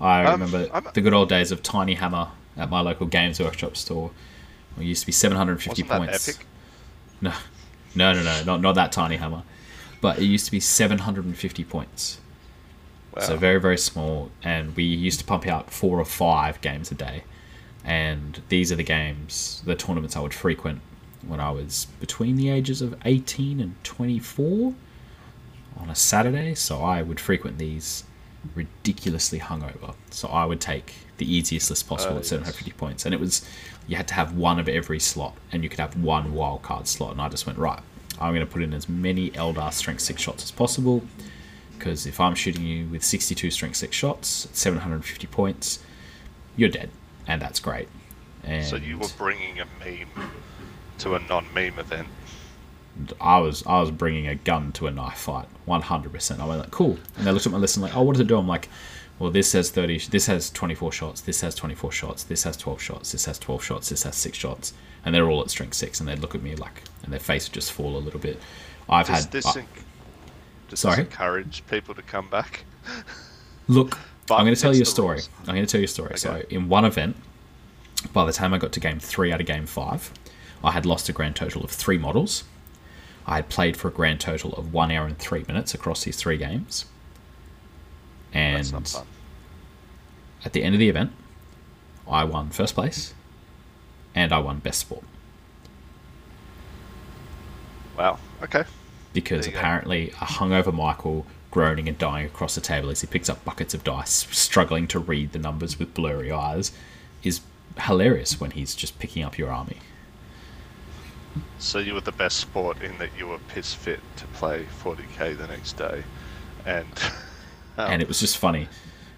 I Um, remember I'm- the good old days of Tiny Hammer at my local Games Workshop store. It used to be 750 Wasn't that points. epic? No, no, no, no, not, not that Tiny Hammer. But it used to be 750 points. Wow. So very, very small. And we used to pump out four or five games a day. And these are the games, the tournaments I would frequent when I was between the ages of 18 and 24 on a Saturday. So I would frequent these ridiculously hungover. So I would take the easiest list possible Oh, at uh, 750 points. And it was, you had to have one of every slot and you could have one wild card slot. And I just went, right, I'm going to put in as many Eldar strength 6 shots as possible. Because if I'm shooting you with 62 strength 6 shots at 750 points, you're dead. And that's great. And So you were bringing a meme to a non-meme event. I was I was bringing a gun to a knife fight, one hundred percent. I went like, cool, and they looked at my list and like, oh, what does it do? I'm like, well, this has thirty, this has twenty four shots, this has twenty four shots, this has twelve shots, this has twelve shots, this has six shots, and they're all at strength six, and they'd look at me like, and their face would just fall a little bit. I've Does had this, uh, enc- does sorry? this encourage people to come back? Look, But I'm going to tell you a story. rules. I'm going to tell you a story. So, in one event, by the time I got to game three out of game five, I had lost a grand total of three models. I had played for a grand total of one hour and three minutes across these three games. And That's not fun. At the end of the event, I won first place and I won best sport Wow. Okay. because you go. apparently a hungover Michael groaning and dying across the table as he picks up buckets of dice, struggling to read the numbers with blurry eyes, is hilarious when he's just picking up your army. So you were the best sport in that you were piss fit to play 40k the next day, and um, and it was just funny.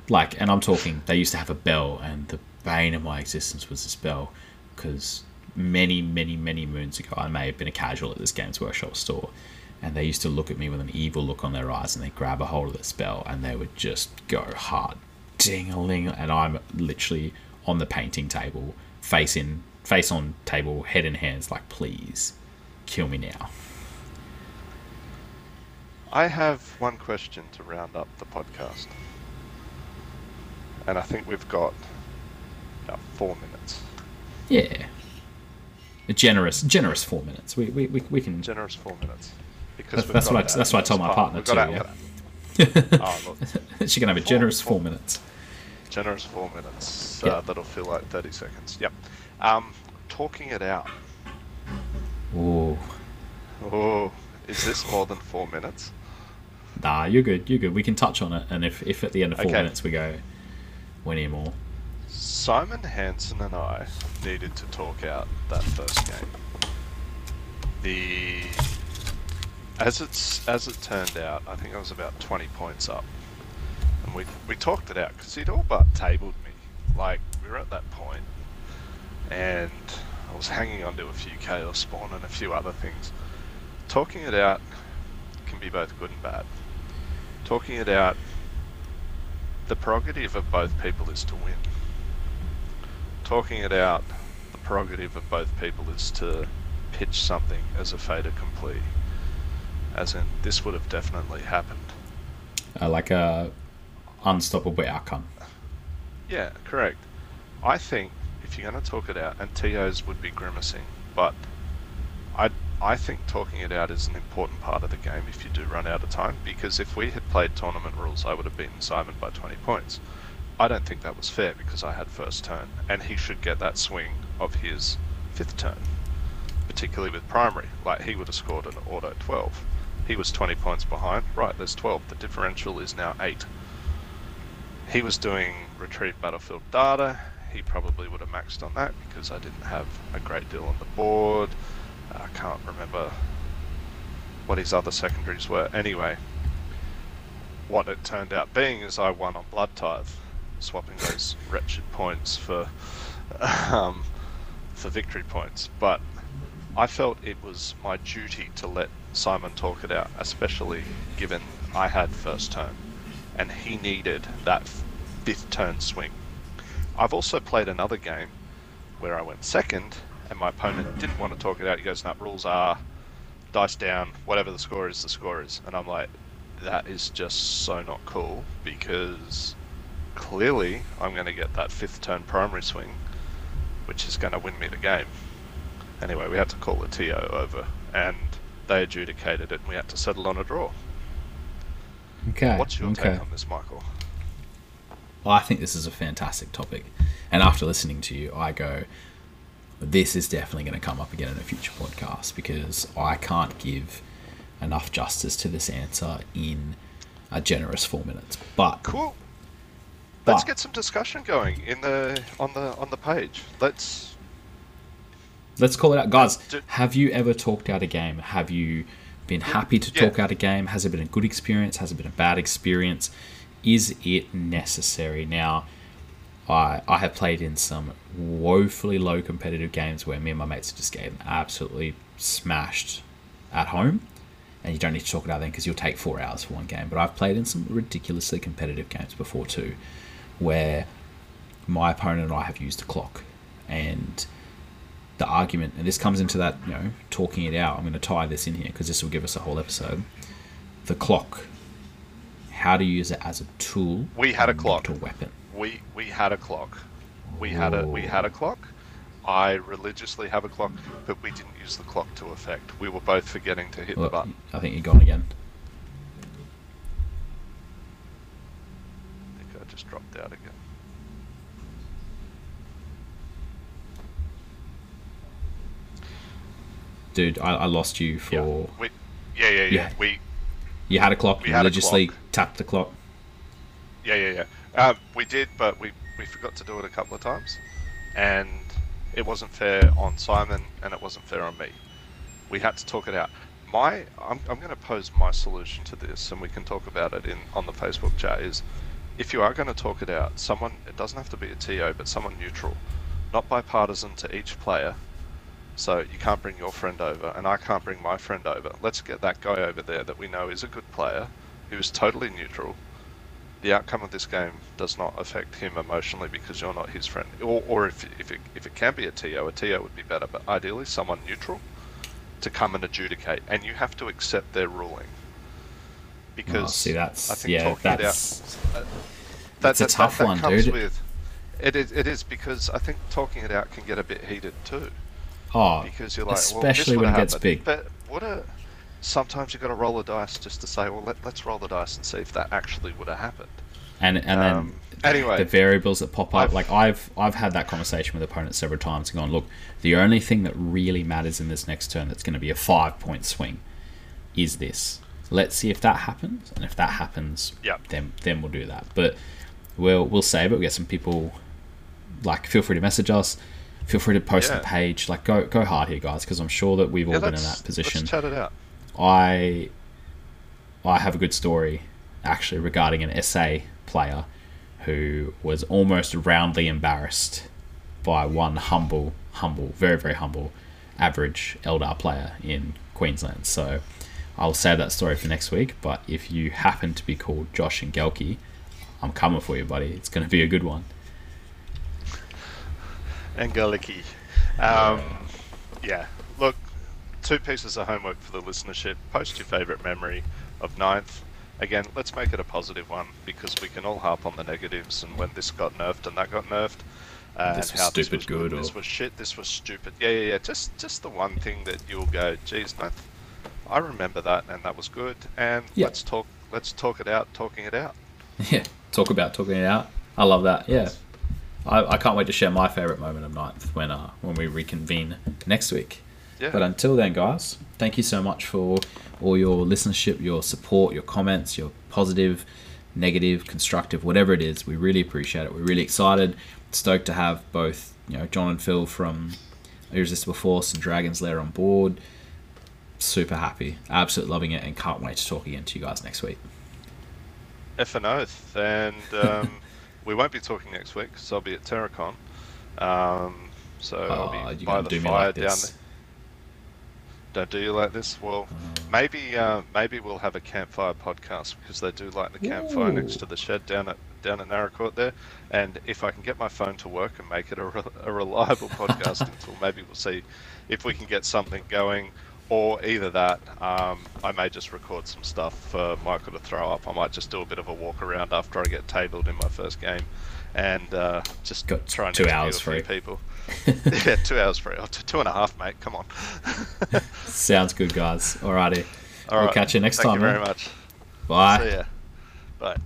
Like, and I'm talking, they used to have a bell, and the bane of my existence was this bell, because many, many, many moons ago, I may have been a casual at this Games Workshop store, and they used to look at me with an evil look on their eyes, and they grab a hold of this bell, and they would just go hard, ding a ling, and I'm literally on the painting table, face in, face on table, head in hands, like, please, kill me now. I have one question to round up the podcast. And I think we've got about four minutes. Yeah. A generous, generous four minutes. We, we, we, we can. Generous four minutes. Because that's, what I, that's what I told my partner too. Yeah. oh, She can have a four, generous four, four minutes. Generous four minutes. Yep. Uh, that'll feel like thirty seconds. Yep. Um, talking it out. Ooh. Oh, is this more than four minutes? Nah, you're good. You're good. We can touch on it, and if, if at the end of four okay. minutes we go, we more. Simon Hansen and I needed to talk out that first game. The as it's as it turned out, I think I was about 20 points up, and we we talked it out because he'd all but tabled me. Like we were at that point, and I was hanging on to a few chaos spawn and a few other things. Talking it out can be both good and bad. Talking it out, the prerogative of both people is to win. Talking it out, the prerogative of both people is to pitch something as a fait accompli as in this would have definitely happened. Uh, like a unstoppable outcome. Yeah, correct. I think if you're going to talk it out, and TOs would be grimacing, but I think talking it out is an important part of the game if you do run out of time, because if we had played tournament rules, I would have beaten Simon by 20 points. I don't think that was fair because I had first turn, and he should get that swing of his fifth turn, particularly with primary. Like he would have scored an auto 12. He was 20 points behind. Right, there's 12. The differential is now 8. He was doing retrieve battlefield data. He probably would have maxed on that because I didn't have a great deal on the board. I can't remember what his other secondaries were. Anyway, what it turned out being is I won on Blood Tithe, swapping those wretched points for um, for victory points. But I felt it was my duty to let Simon talk it out, especially given I had first turn and he needed that fifth turn swing. I've also played another game where I went second and my opponent didn't want to talk it out. He goes, "Nut rules are dice down, whatever the score is, the score is." And I'm like, that is just so not cool because clearly I'm going to get that fifth turn primary swing, which is going to win me the game. Anyway, we had to call the TO over, and they adjudicated it, and we had to settle on a draw. Okay. What's your okay. take on this, Michael? Well, I think this is a fantastic topic, and after listening to you, I go, this is definitely going to come up again in a future podcast because I can't give enough justice to this answer in a generous four minutes. But cool. Let's get some discussion going in the on the on the page. Let's Let's call it out, guys. Have you ever talked out a game? Have you been mm-hmm. happy to talk out a game? Has it been a good experience? Has it been a bad experience? Is it necessary? Now, I I have played in some woefully low competitive games where me and my mates just getting absolutely smashed at home, and you don't need to talk it out then because you'll take four hours for one game. But I've played in some ridiculously competitive games before too, where my opponent and I have used the clock, and the argument, and this comes into that, you know, talking it out. I'm going to tie this in here because this will give us a whole episode. The clock. How to use it as a tool. We had a clock. A weapon. We we had a clock. We had a we had a clock. I religiously have a clock, but we didn't use the clock to effect. We were both forgetting to hit the button. I think you're gone again. I think I just dropped out again. dude, I, I lost you for. Yeah. We, yeah, yeah, yeah, yeah. We. You had a clock. We you religiously clock. tapped the clock. Yeah, yeah, yeah. Um, we did, but we we forgot to do it a couple of times, and it wasn't fair on Simon, and it wasn't fair on me. We had to talk it out. My, I'm, I'm going to pose my solution to this, and we can talk about it in on the Facebook chat. Is if you are going to talk it out, someone it doesn't have to be a TO, but someone neutral, not bipartisan to each player, so you can't bring your friend over, and I can't bring my friend over. Let's get that guy over there that we know is a good player, who is totally neutral. The outcome of this game does not affect him emotionally because you're not his friend. Or, or if, if, it, if it can be a TO, a TO would be better, but ideally someone neutral to come and adjudicate, and you have to accept their ruling. because Oh, see, that's I think yeah, talking it that's out, that, It's a that- tough that one, dude. With, it is. It is because I think talking it out can get a bit heated too. oh, Because you're like, especially well, this when it gets big. But what a sometimes you've got to roll the dice just to say, well, let, let's roll the dice and see if that actually would have happened. And and then Um, anyway. the variables that pop up. I've- like I've I've had that conversation with opponents several times and gone, look, the only thing that really matters in this next turn that's going to be a five point swing is this. Let's see if that happens, and if that happens, Yep. then then we'll do that. But we'll we'll save it. We'll get some people. Like, feel free to message us. Feel free to post Yeah. the page. Like, go go hard here, guys, because I'm sure that we've all been in that position. Let's chat it out. I I have a good story actually regarding an SA player who was almost roundly embarrassed by one humble, humble, very very humble, average Eldar player in Queensland. So I'll save that story for next week. But if you happen to be called Josh and Gelke, I'm coming for you, buddy. It's going to be a good one. Angeliki. Um, yeah. Look, two pieces of homework for the listenership. Post your favourite memory of ninth. Again, let's make it a positive one because we can all harp on the negatives and when this got nerfed and that got nerfed. Uh, This was how stupid this was good or- This was shit. This was stupid. Yeah, yeah, yeah. Just, just the one thing that you'll go, geez, ninth. I remember that, and that was good. And Yeah. let's talk. Let's talk it out. Talking it out. Yeah, talk about talking it out. I love that. Yeah, I, I can't wait to share my favorite moment of ninth when uh when we reconvene next week. Yeah. But until then, guys, thank you so much for all your listenership, your support, your comments, your positive, negative, constructive, whatever it is. We really appreciate it. We're really excited, stoked to have both you know John and Phil from Irresistible Force and Dragon's Lair on board. Super happy, absolutely loving it, and can't wait to talk again to you guys next week. F and oath, and um, we won't be talking next week because I'll be at Terracon. Um, so Oh, I'll be by the fire like down there. Don't do you like this? Well, maybe uh, maybe we'll have a campfire podcast because they do like the campfire next to the shed down at down at Naracoorte there. And if I can get my phone to work and make it a, re- a reliable podcasting tool, maybe we'll see if we can get something going. Or either that, um, I may just record some stuff for Michael to throw up. I might just do a bit of a walk around after I get tabled in my first game, and uh, just Got try and two hours a few free. people. yeah, two hours for Oh, two and a half, mate. Come on. Sounds good, guys. Alrighty. All we'll catch you next Thank time. you man. very eh? much. Bye. See ya. Bye.